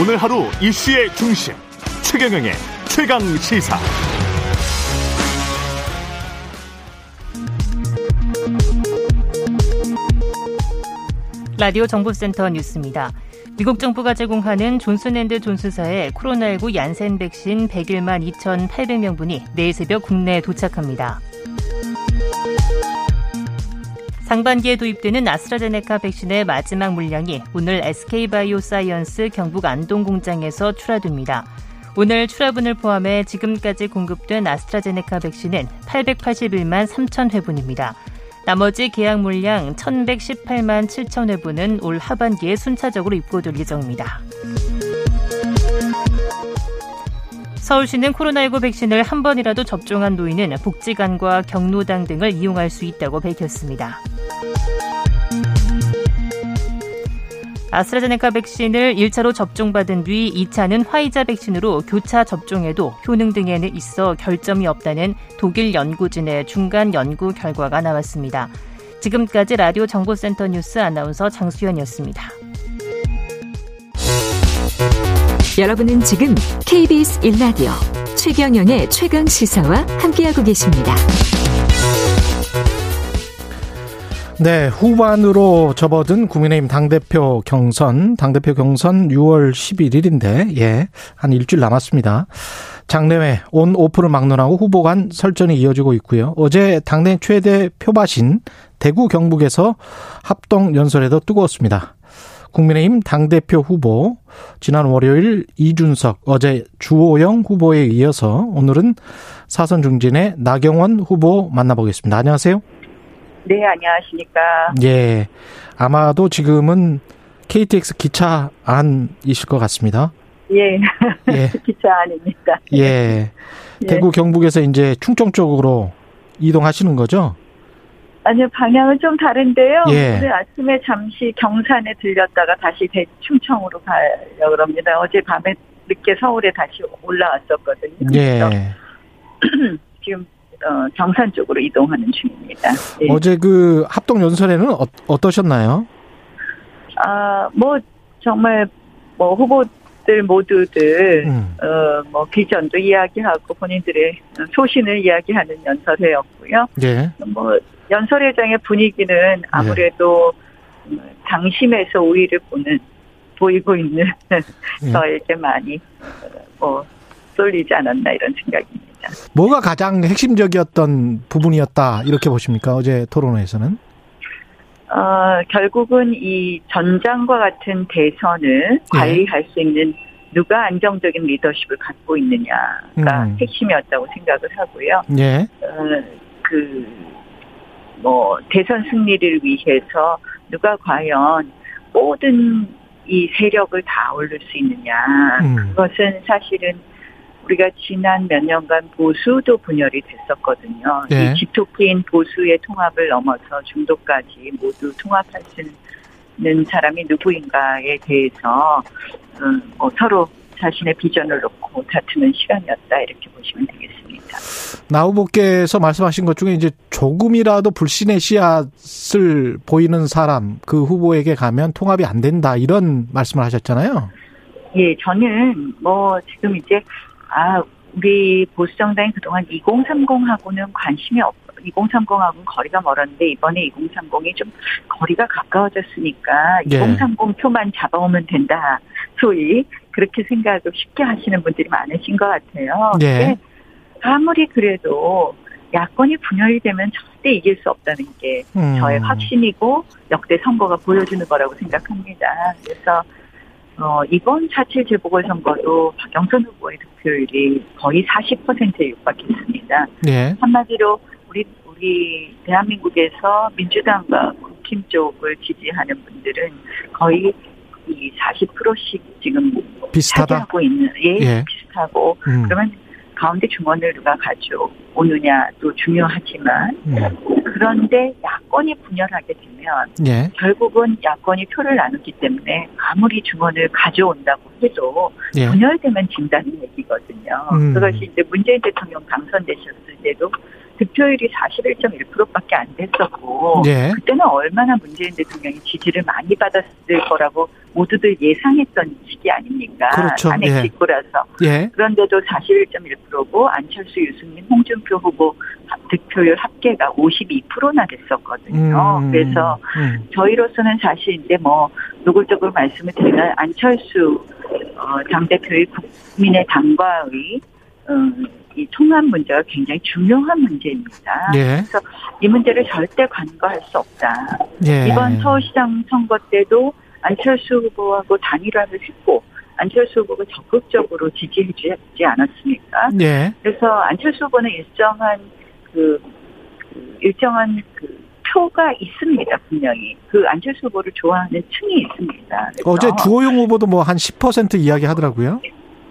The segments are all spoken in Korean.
오늘 하루 이슈의 중심 최경영의 최강 시사. 라디오 정보센터 뉴스입니다. 미국 정부가 제공하는 존슨앤드 존슨사의 코로나19 얀센 백신 101만 2,800명분이 내일 새벽 국내에 도착합니다. 상반기에 도입되는 아스트라제네카 백신의 마지막 물량이 오늘 SK바이오사이언스 경북 안동 공장에서 출하됩니다. 오늘 출하분을 포함해 지금까지 공급된 아스트라제네카 백신은 881만 3천 회분입니다. 나머지 계약 물량 1,118만 7천 회분은 올 하반기에 순차적으로 입고될 예정입니다. 서울시는 코로나19 백신을 한 번이라도 접종한 노인은 복지관과 경로당 등을 이용할 수 있다고 밝혔습니다. 아스트라제네카 백신을 1차로 접종받은 뒤 2차는 화이자 백신으로 교차 접종해도 효능 등에는 있어 결점이 없다는 독일 연구진의 중간 연구 결과가 나왔습니다. 지금까지 라디오 정보센터 뉴스 아나운서 장수연이었습니다. 여러분은 지금 KBS 1라디오 최경영의 최강 시사와 함께하고 계십니다. 네, 후반으로 접어든 국민의힘 당대표 경선, 당대표 경선 6월 11일인데, 예, 한 일주일 남았습니다. 장내외 온 오프를 막론하고 후보 간 설전이 이어지고 있고요. 어제 당내 최대 표밭인 대구 경북에서 합동 연설에도 뜨거웠습니다. 국민의힘 당대표 후보, 지난 월요일 이준석, 어제 주호영 후보에 이어서 오늘은 사선 중진의 나경원 후보 만나보겠습니다. 안녕하세요. 네, 안녕하십니까. 예. 아마도 지금은 KTX 기차 안이실 것 같습니다. 예. 예. 기차 안입니다. 예. 예. 대구 경북에서 이제 충청 쪽으로 이동하시는 거죠? 아니요, 방향은 좀 다른데요. 예. 오늘 아침에 잠시 경산에 들렸다가 다시 대 충청으로 가려고 그럽니다. 어제 밤에 늦게 서울에 다시 올라왔었거든요. 예. 지금 어, 경산 쪽으로 이동하는 중입니다. 예. 어제 그 합동 연설에는 어, 떠셨나요 아, 뭐 정말 뭐 후보들 모두들 음. 어 뭐 비전도 이야기하고 본인들의 소신을 이야기하는 연설회였고요. 예. 뭐 연설회장의 분위기는 아무래도 예. 당심에서 우위를 보는 보이고 있는 예. 저에게 많이 뭐 쏠리지 않았나 이런 생각입니다. 뭐가 가장 핵심적이었던 부분이었다 이렇게 보십니까 어제 토론회에서는? 어, 결국은 이 전장과 같은 대선을 네. 관리할 수 있는 누가 안정적인 리더십을 갖고 있느냐가 음. 핵심이었다고 생각을 하고요. 예. 어, 그, 뭐, 대선 승리를 위해서 누가 과연 모든 이 세력을 다 올릴 수 있느냐. 음. 그것은 사실은 우리가 지난 몇 년간 보수도 분열이 됐었거든요. 네. 이 집토끼인 보수의 통합을 넘어서 중도까지 모두 통합할 수 있는 사람이 누구인가에 대해서 음, 뭐 서로 자신의 비전을 놓고 다투는 시간이었다 이렇게 보시면 되겠습니다. 나 후보께서 말씀하신 것 중에 이제 조금이라도 불신의 씨앗을 보이는 사람 그 후보에게 가면 통합이 안 된다 이런 말씀을 하셨잖아요. 예, 저는 뭐 지금 이제 아, 우리 보수 정당이 그동안 2030하고는 관심이 없, 2030하고는 거리가 멀었는데 이번에 2030이 좀 거리가 가까워졌으니까 예. 2030 표만 잡아오면 된다. 소위 그렇게 생각을 쉽게 하시는 분들이 많으신 것 같아요. 예. 아무리 그래도 야권이 분열이 되면 절대 이길 수 없다는 게 음. 저의 확신이고 역대 선거가 보여주는 거라고 생각합니다. 그래서 어, 이번 4.7 재보궐선거도 박영선 후보의 득표율이 거의 40%에 육박했습니다. 네. 한마디로 우리 우리 대한민국에서 민주당과 국힘 쪽을 지지하는 분들은 거의 이 40%씩 지금 비슷하다. 차지하고 있는 예, 예. 비슷하고 음. 그러면 가운데 중원을 누가 가져오느냐도 중요하지만 음. 그런데 야권이 분열하게 되면 예. 결국은 야권이 표를 나누기 때문에 아무리 중원을 가져온다고 해도 예. 분열되면 진다는 얘기거든요. 음. 그것이 이제 문재인 대통령 당선되셨을 때도 득표율이 41.1%밖에 안 됐었고 예. 그때는 얼마나 문재인 대통령이 지지를 많이 받았을 거라고 모두들 예상했던 시기 아닙니까? 그렇죠. 탄핵 예. 직후라서. 예. 그런데도 41.1%고 안철수, 유승민, 홍준표 후보 합- 득표율 합계가 52%나 됐었거든요. 음, 그래서 음. 저희로서는 사실 이제 뭐 노골적으로 말씀을 드리면 안철수 어, 당대표의 국민의 당과의 어, 이 통합 문제가 굉장히 중요한 문제입니다. 예. 그래서 이 문제를 절대 간과할 수 없다. 예. 이번 서울시장 선거 때도 안철수 후보하고 단일화를 했고 안철수 후보가 적극적으로 지지해 주지 않았습니까? 예. 그래서 안철수 후보는 일정한 그, 그 일정한 그 표가 있습니다 분명히 그 안철수 후보를 좋아하는 층이 있습니다. 어제 주호영 후보도 뭐 한 10% 이야기 하더라고요.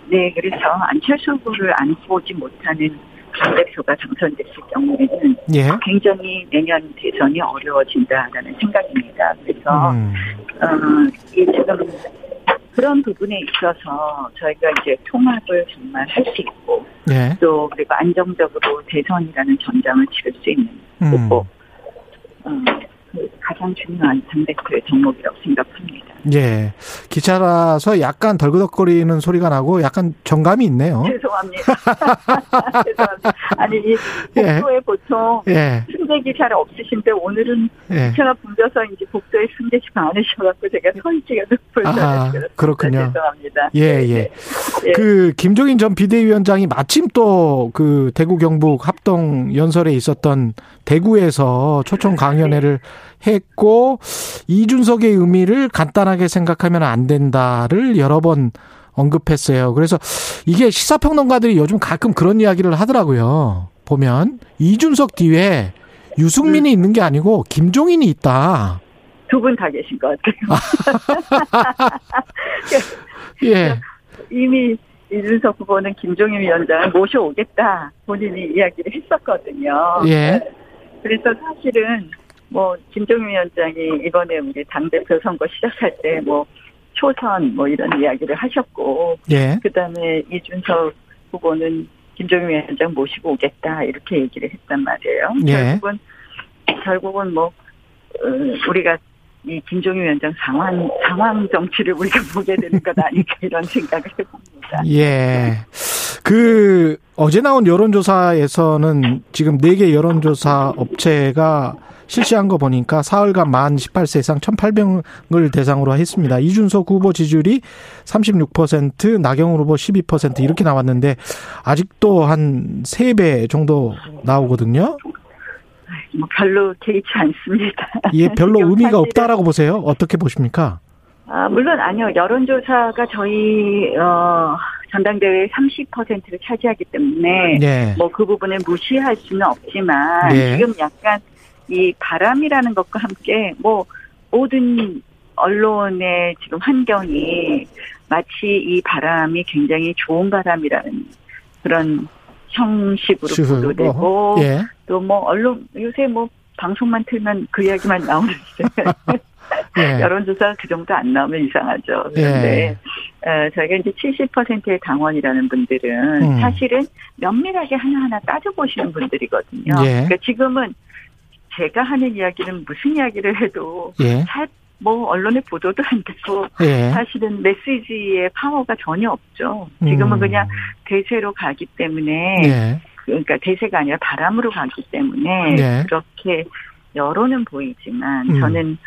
네 그래서 안철수 후보를 안 보지 못하는 당 대표가 당선됐을 경우에는 예. 굉장히 내년 대선이 어려워진다라는 생각입니다. 그래서 음. 어, 이 지금 그런 부분에 있어서 저희가 이제 통합을 정말 할 수 있고 예. 또 그리고 안정적으로 대선이라는 전장을 치를 수 있는 음. 후보 어, 그 가장 중요한 당대표의 덕목이라고 생각합니다. 예. 기차라서 약간 덜그덕거리는 소리가 나고 약간 정감이 있네요. 죄송합니다. 죄송합니다. 아니 이 예. 복도에 보통 예. 승객이 잘 없으신데 오늘은 예. 기차가 붐벼서 이제 복도에 승객이 많으셔갖고 제가 서 있기가 좀 아, 불편했어요. 그렇군요. 죄송합니다. 예, 네, 예. 네. 예. 그 김종인 전 비대위원장이 마침 또 그 대구 경북 합동 연설에 있었던 대구에서 초청 강연회를 했고 이준석의 의미를 간단하게 생각하면 안 된다를 여러 번 언급했어요. 그래서 이게 시사평론가들이 요즘 가끔 그런 이야기를 하더라고요. 보면 이준석 뒤에 유승민이 있는 게 아니고 김종인이 있다. 두 분 다 계신 것 같아요. 예. 이미 이준석 후보는 김종인 위원장을 모셔오겠다 본인이 이야기를 했었거든요. 예. 그래서 사실은 뭐 김종인 위원장이 이번에 우리 당 대표 선거 시작할 때 뭐 초선 뭐 이런 이야기를 하셨고 예. 그다음에 이준석 후보는 김종인 위원장 모시고 오겠다 이렇게 얘기를 했단 말이에요. 예. 결국은 결국은 뭐 어, 우리가 이 김종인 위원장 상황 상황 정치를 우리가 보게 되는 것 아닐까 이런 생각을 해봅니다. 예. 그 어제 나온 여론조사에서는 지금 네 개 여론조사 업체가 실시한 거 보니까 사흘간 만 18세 이상 1,800을 대상으로 했습니다. 이준석 후보 지지율이 36%, 나경원 후보 12% 이렇게 나왔는데 아직도 한 3배 정도 나오거든요. 뭐 별로 개의치 않습니다. 이게 별로 의미가 없다라고 보세요. 어떻게 보십니까? 아, 물론 아니요. 여론조사가 저희 어, 전당대회 30%를 차지하기 때문에 예. 뭐그 부분을 무시할 수는 없지만 네. 지금 약간 이 바람이라는 것과 함께 뭐 모든 언론의 지금 환경이 마치 이 바람이 굉장히 좋은 바람이라는 그런 형식으로 식으로. 보도되고 예. 또뭐 언론 요새 뭐 방송만 틀면 그 이야기만 나오는데 예. 여론조사 그 정도 안 나오면 이상하죠. 그런데 어, 저희가 이제 70%의 당원이라는 분들은 음. 사실은 면밀하게 하나하나 따져보시는 분들이거든요. 예. 그러니까 지금은 제가 하는 이야기는 무슨 이야기를 해도 예. 잘뭐 언론에 보도도 안 되고 예. 사실은 메시지의 파워가 전혀 없죠. 지금은 음. 그냥 대세로 가기 때문에 예. 그러니까 대세가 아니라 바람으로 가기 때문에 네. 그렇게 여론은 보이지만 음. 저는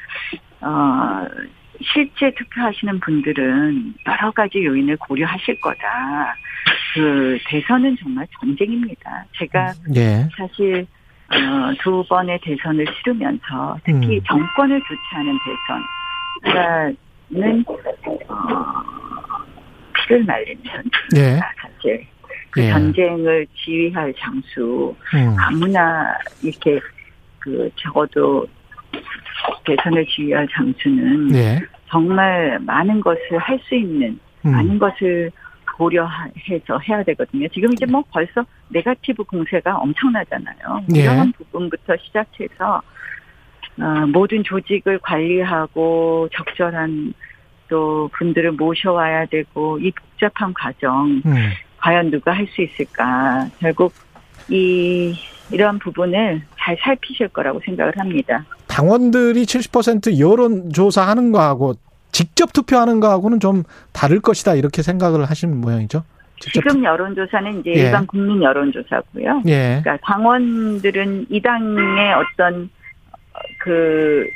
어 실제 투표하시는 분들은 여러 가지 요인을 고려하실 거다. 그 대선은 정말 전쟁입니다. 제가 예. 사실 어, 두 번의 대선을 치르면서 특히 음. 정권을 교체하는 대선은 어, 피를 말리는 전쟁입니다. 예. 사실 그 예. 전쟁을 지휘할 장수 음. 아무나 이렇게 그 적어도 대선을 지휘할 장수는 예. 정말 많은 것을 할 수 있는 음. 많은 것을 고려해서 해야 되거든요. 지금 이제 뭐 벌써 네가티브 공세가 엄청나잖아요. 예. 이런 부분부터 시작해서 어, 모든 조직을 관리하고 적절한 또 분들을 모셔와야 되고 이 복잡한 과정 음. 과연 누가 할 수 있을까? 결국 이 이러한 부분을 잘 살피실 거라고 생각을 합니다. 당원들이 70% 여론조사 하는 거하고 직접 투표하는 거하고는 좀 다를 것이다 이렇게 생각을 하시는 모양이죠. 지금 여론조사는 이제 예. 일반 국민 여론조사고요. 예. 그러니까 당원들은 이 당의 어떤 어, 그,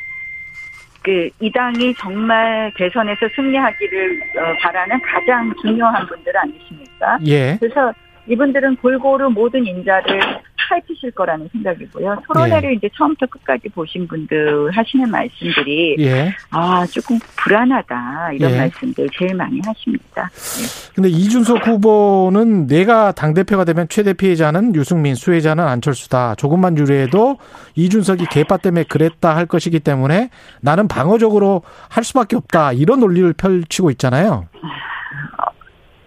그, 이 당이 정말 대선에서 승리하기를 어, 바라는 가장 중요한 분들 아니십니까? 예. 그래서 이분들은 골고루 모든 인자를 살피실 거라는 생각이고요. 토론회를 이제 처음부터 끝까지 보신 분들 하시는 말씀들이 예. 아 조금 불안하다 이런 예. 말씀들 제일 많이 하십니다. 네. 근데 이준석 후보는 내가 당 대표가 되면 최대 피해자는 유승민, 수혜자는 안철수다. 조금만 유리해도 이준석이 개파 때문에 그랬다 할 것이기 때문에 나는 방어적으로 할 수밖에 없다. 이런 논리를 펼치고 있잖아요.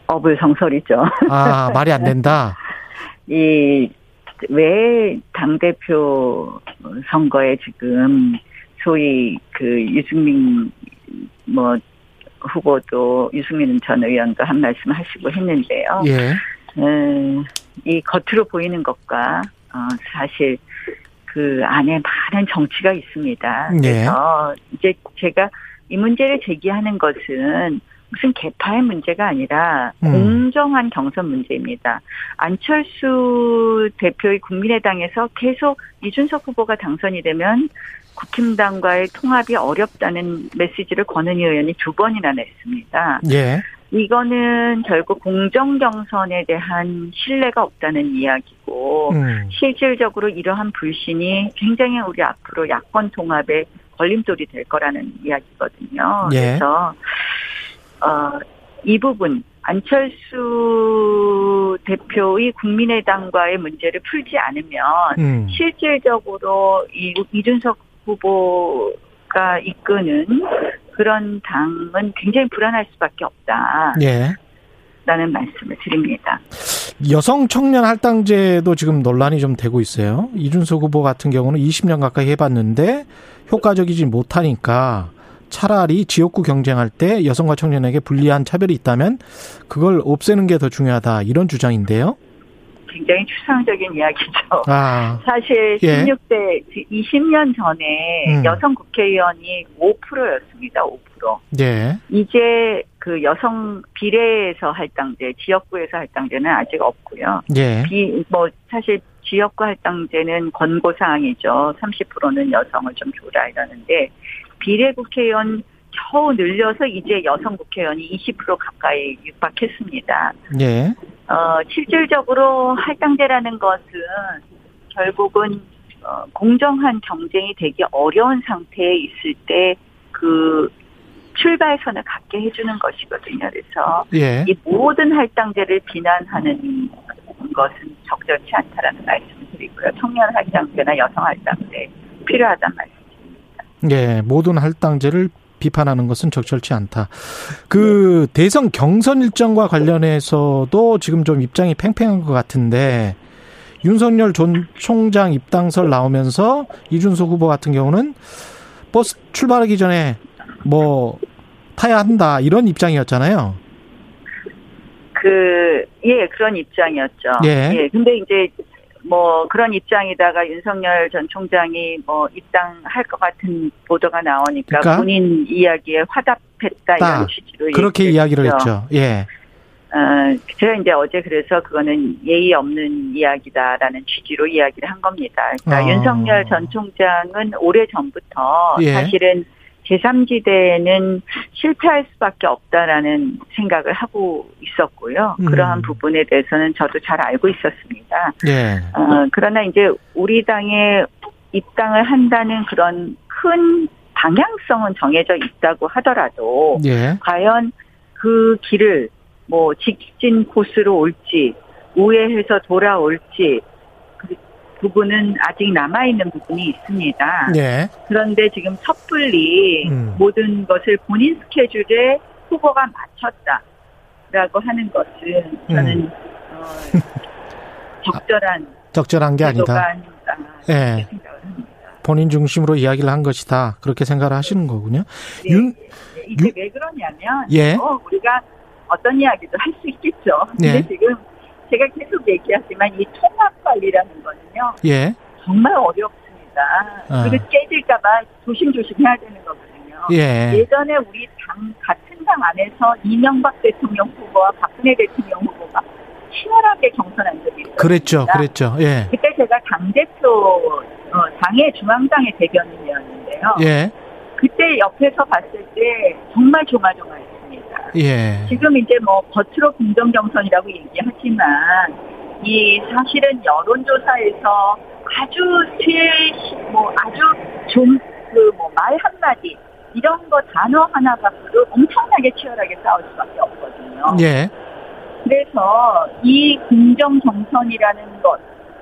어불성설이죠. 아, 말이 안 된다. 이 왜 당대표 선거에 지금 소위 그 유승민 뭐 후보도 유승민 전 의원도 한 말씀 하시고 했는데요. 예. 음, 이 겉으로 보이는 것과 어, 사실 그 안에 많은 정치가 있습니다. 예. 그래서 이제 제가 이 문제를 제기하는 것은 무슨 개파의 문제가 아니라 음. 공정한 경선 문제입니다. 안철수 대표의 국민의당에서 계속 이준석 후보가 당선이 되면 국힘당과의 통합이 어렵다는 메시지를 권은희 의원이 두 번이나 냈습니다. 예. 이거는 결국 공정 경선에 대한 신뢰가 없다는 이야기고 음. 실질적으로 이러한 불신이 굉장히 우리 앞으로 야권 통합에 걸림돌이 될 거라는 이야기거든요. 예. 그래서 어, 이 부분 안철수 대표의 국민의당과의 문제를 풀지 않으면 음. 실질적으로 이 이준석 후보가 이끄는 그런 당은 굉장히 불안할 수밖에 없다라는 예. 말씀을 드립니다. 여성 청년 할당제도 지금 논란이 좀 되고 있어요. 이준석 후보 같은 경우는 20년 가까이 해봤는데 효과적이지 못하니까 차라리 지역구 경쟁할 때 여성과 청년에게 불리한 차별이 있다면 그걸 없애는 게 더 중요하다 이런 주장인데요. 굉장히 추상적인 이야기죠. 아, 사실 예. 16대 20년 전에 음. 여성 국회의원이 5%였습니다. 5%. 예, 이제 그 여성 비례에서 할당제, 지역구에서 할당제는 아직 없고요. 예, 비, 뭐, 사실 지역구 할당제는 권고 사항이죠. 30%는 여성을 좀 줘라 이러는데, 비례 국회의원 겨우 늘려서 이제 여성 국회의원이 20% 가까이 육박했습니다. 예, 어, 실질적으로 할당제라는 것은 결국은 어, 공정한 경쟁이 되기 어려운 상태에 있을 때 그 출발선을 갖게 해주는 것이거든요. 그래서 예. 이 모든 할당제를 비난하는 것은 적절치 않다라는 말씀을 드리고요. 청년 할당제나 여성 할당제 필요하단 말씀입니다. 예, 모든 할당제를 비판하는 것은 적절치 않다. 그 대선 경선 일정과 관련해서도 지금 좀 입장이 팽팽한 것 같은데 윤석열 전 총장 입당설 나오면서 이준석 후보 같은 경우는 버스 출발하기 전에 뭐 타야 한다 이런 입장이었잖아요. 그, 예, 그런 입장이었죠. 예. 근데 이제 뭐 그런 입장이다가 윤석열 전 총장이 뭐 입당할 것 같은 보도가 나오니까 그러니까? 본인 이야기에 화답했다 딱 이런 취지로 그렇게 이야기를 했죠. 했죠. 예. 어, 제가 이제 어제 그래서 그거는 예의 없는 이야기다라는 취지로 이야기를 한 겁니다. 그러니까 아. 윤석열 전 총장은 오래 전부터 예. 사실은 제3지대는 실패할 수밖에 없다라는 생각을 하고 있었고요. 음. 그러한 부분에 대해서는 저도 잘 알고 있었습니다. 예. 어, 그러나 이제 우리 당에 입당을 한다는 그런 큰 방향성은 정해져 있다고 하더라도 예. 과연 그 길을 뭐 직진 코스로 올지 우회해서 돌아올지 그 부분은 아직 남아있는 부분이 있습니다. 예. 그런데 지금 섣불리 음. 모든 것을 본인 스케줄에 후보가 맞췄다라고 하는 것은 저는 음. 어, 적절한 적절한 게 아니다. 예. 합니다. 본인 중심으로 이야기를 한 것이다. 그렇게 생각을 하시는 거군요. 네, 윤- 네. 이게 윤- 왜 그러냐면 예. 어, 우리가 어떤 이야기도 할 수 있겠죠. 근데 예. 지금 제가 계속 얘기하지만 이 통합 관리라는 거는요 예. 정말 어렵습니다. 아. 그리고 깨질까봐 조심조심 해야 되는 거거든요. 예. 예전에 우리 당 같은 당 안에서 이명박 대통령 후보와 박근혜 대통령 후보가 치열하게 경선한 적이 있어요. 그랬죠, 그랬죠. 예. 그때 제가 당 대표 어, 당의 중앙당의 대변인이었는데요. 예. 그때 옆에서 봤을 때 정말 조마조마했습니다. 예. 지금 이제 뭐 겉으로 공정 경선이라고 얘기하지만 이 사실은 여론조사에서 아주 제뭐 아주 좀 그 뭐 말 한마디 이런 거 단어 하나 갖고도 엄청나게 치열하게 싸울 수밖에 없거든요. 예. 그래서 이 공정 경선이라는 것,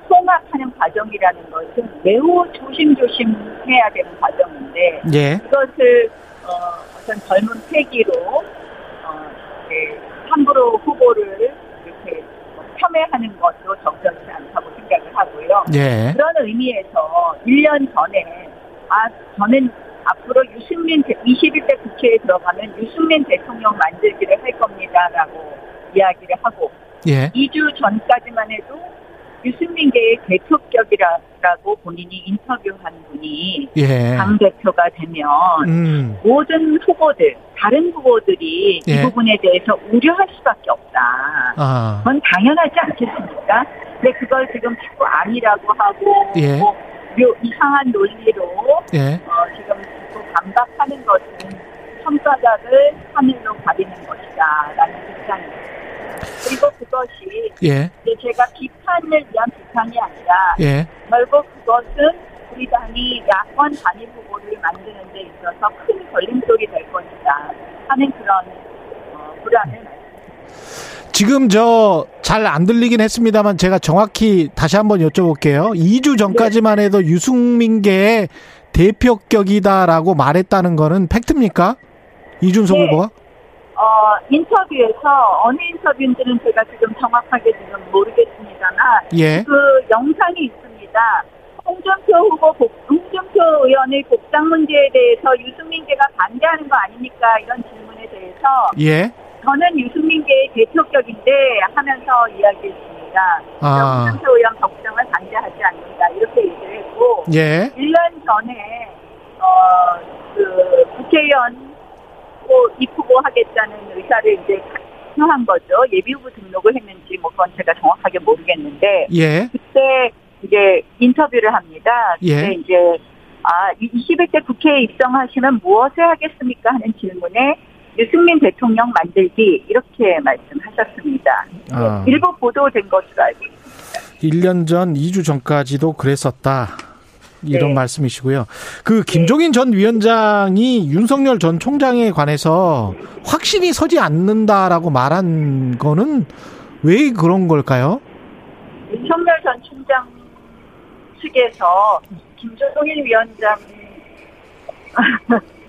통합하는 과정이라는 것은 매우 조심조심 해야 되는 과정인데 예. 그것을 어, 어떤 젊은 패기로 어, 이렇게 함부로 후보를 이렇게 뭐 폄훼하는 것도 적절치 않다고 생각을 하고요. 예. 그런 의미에서 1년 전에 아 저는 앞으로 유승민 대- 21대 국회에 들어가면 유승민 대통령 만들기를 할 겁니다라고 이야기를 하고 예. 2주 전까지만 해도 유승민계의 대표격이라고 본인이 인터뷰한 분이 예. 당 대표가 되면 음. 모든 후보들 다른 후보들이 예. 이 부분에 대해서 우려할 수밖에 없다. 아. 그건 당연하지 않겠습니까? 근데 그걸 지금 자꾸 아니라고 하고 예. 뭐 묘- 이상한 논리로 예. 어, 지금 자꾸 반박하는 것은 손바닥을 하늘로 가리는 것이다라는 입장입니다. 그리고 그것이 예. 이제 제가 비판을 위한 비판이 아니라 예. 결국 그것은 우리 당이 야권 단일 후보를 만드는 데 있어서 큰 걸림돌이 될 것이다 하는 그런 어, 불안을 지금 저 잘 안 들리긴 했습니다만 제가 정확히 다시 한번 여쭤볼게요. 2주 전까지만 해도 유승민계의 대표격이다라고 말했다는 거는 팩트입니까? 이준석 네. 후보가? 어, 인터뷰에서 어느 인터뷰인지는 제가 지금 정확하게 지금 모르겠습니다만 예. 그 영상이 있습니다. 홍준표 후보, 복- 홍준표 의원의 복장 문제에 대해서 유승민계가 반대하는 거 아닙니까? 이런 질문에 대해서 예. 저는 유승민계의 대표격인데 하면서 이야기했습니다. 아. 홍준표 의원 복장을 반대하지 않는다. 이렇게 얘기를 했고 예. 1년 전에 어, 그 국회의원 후 입후보 하겠다는 의사를 이제 표한 거죠. 예비 후보 등록을 했는지 뭐 그건 제가 정확하게 모르겠는데 예. 그때 이제 인터뷰를 합니다. 예. 그때 이제 아 21대 국회에 입성하시면 무엇을 하겠습니까 하는 질문에 유승민 대통령 만들기 이렇게 말씀하셨습니다. 아. 일부 보도된 것으로 알고 있습니다. 1년 전, 2주 전까지도 그랬었다. 이런 네. 말씀이시고요. 그 김종인 전 위원장이 윤석열 전 총장에 관해서 확신이 서지 않는다라고 말한 거는 왜 그런 걸까요? 윤석열 전 총장 측에서 김종인 위원장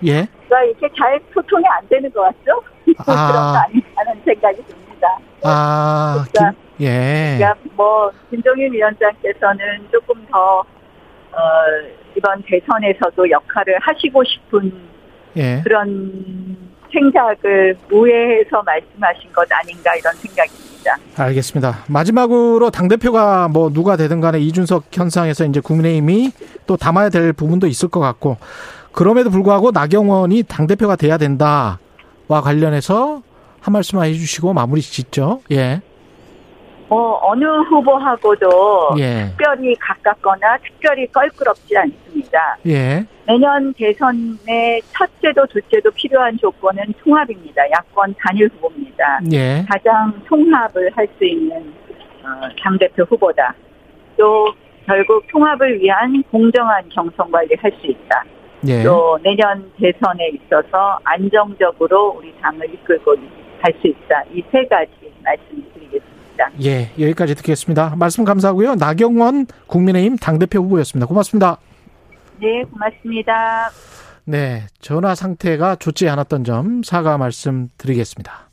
예. 가 이렇게 잘 소통이 안 되는 것 같죠? 아. 그런 거 아닌가는 생각이 듭니다. 아, 김, 예. 그러니까 뭐 김종인 위원장께서는 조금 더 어, 이번 대선에서도 역할을 하시고 싶은 예. 그런 생각을 우회해서 말씀하신 것 아닌가 이런 생각입니다. 알겠습니다. 마지막으로 당대표가 뭐 누가 되든 간에 이준석 현상에서 이제 국민의힘이 또 담아야 될 부분도 있을 것 같고 그럼에도 불구하고 나경원이 당대표가 돼야 된다와 관련해서 한 말씀만 해주시고 마무리 짓죠. 예. 뭐 어느 후보하고도 예. 특별히 가깝거나 특별히 껄끄럽지 않습니다. 예. 내년 대선의 첫째도 둘째도 필요한 조건은 통합입니다. 야권 단일 후보입니다. 예. 가장 통합을 할 수 있는 어, 당대표 후보다. 또 결국 통합을 위한 공정한 경선 관리를 할수 있다. 예. 또 내년 대선에 있어서 안정적으로 우리 당을 이끌고 갈 수 있다. 이 세 가지 말씀드리 겠습니다. 예. 여기까지 듣겠습니다. 말씀 감사하고요. 나경원 국민의힘 당대표 후보였습니다. 고맙습니다. 네, 고맙습니다. 네. 전화 상태가 좋지 않았던 점 사과 말씀 드리겠습니다.